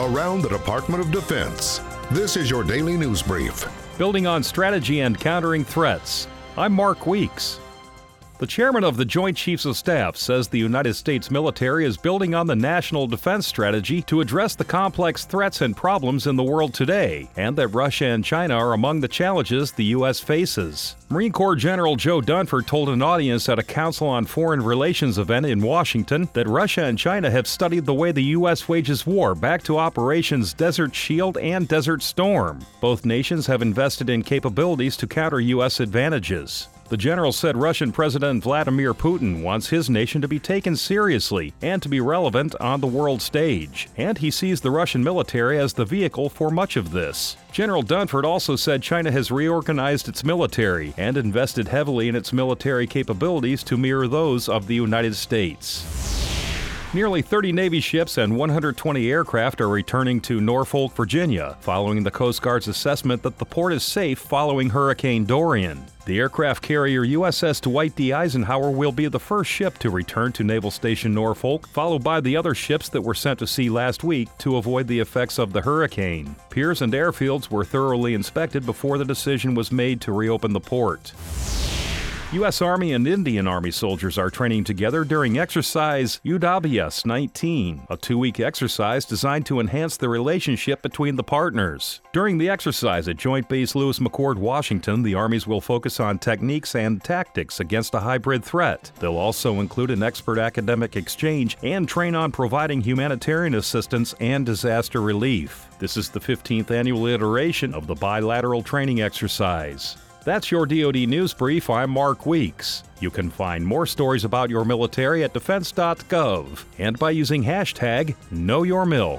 around the Department of Defense. This is your daily news brief. Building on strategy and countering threats. I'm Mark Weeks. The chairman of the Joint Chiefs of Staff says the United States military is building on the national defense strategy to address the complex threats and problems in the world today, and that Russia and China are among the challenges the U.S. faces. Marine Corps General Joe Dunford told an audience at a Council on Foreign Relations event in Washington that Russia and China have studied the way the U.S. wages war back to operations Desert Shield and Desert Storm. Both nations have invested in capabilities to counter U.S. advantages. The general said Russian President Vladimir Putin wants his nation to be taken seriously and to be relevant on the world stage, and he sees the Russian military as the vehicle for much of this. General Dunford also said China has reorganized its military and invested heavily in its military capabilities to mirror those of the United States. Nearly 30 Navy ships and 120 aircraft are returning to Norfolk, Virginia, following the Coast Guard's assessment that the port is safe following Hurricane Dorian. The aircraft carrier USS Dwight D. Eisenhower will be the first ship to return to Naval Station Norfolk, followed by the other ships that were sent to sea last week to avoid the effects of the hurricane. Piers and airfields were thoroughly inspected before the decision was made to reopen the port. U.S. Army and Indian Army soldiers are training together during exercise Yudh Abhyas 19, a two week exercise designed to enhance the relationship between the partners. During the exercise at Joint Base Lewis McChord, Washington, the armies will focus on techniques and tactics against a hybrid threat. They'll also include an expert academic exchange and train on providing humanitarian assistance and disaster relief. This is the 15th annual iteration of the bilateral training exercise. That's your DoD News Brief. I'm Mark Weeks. You can find more stories about your military at defense.gov and by using hashtag KnowYourMil.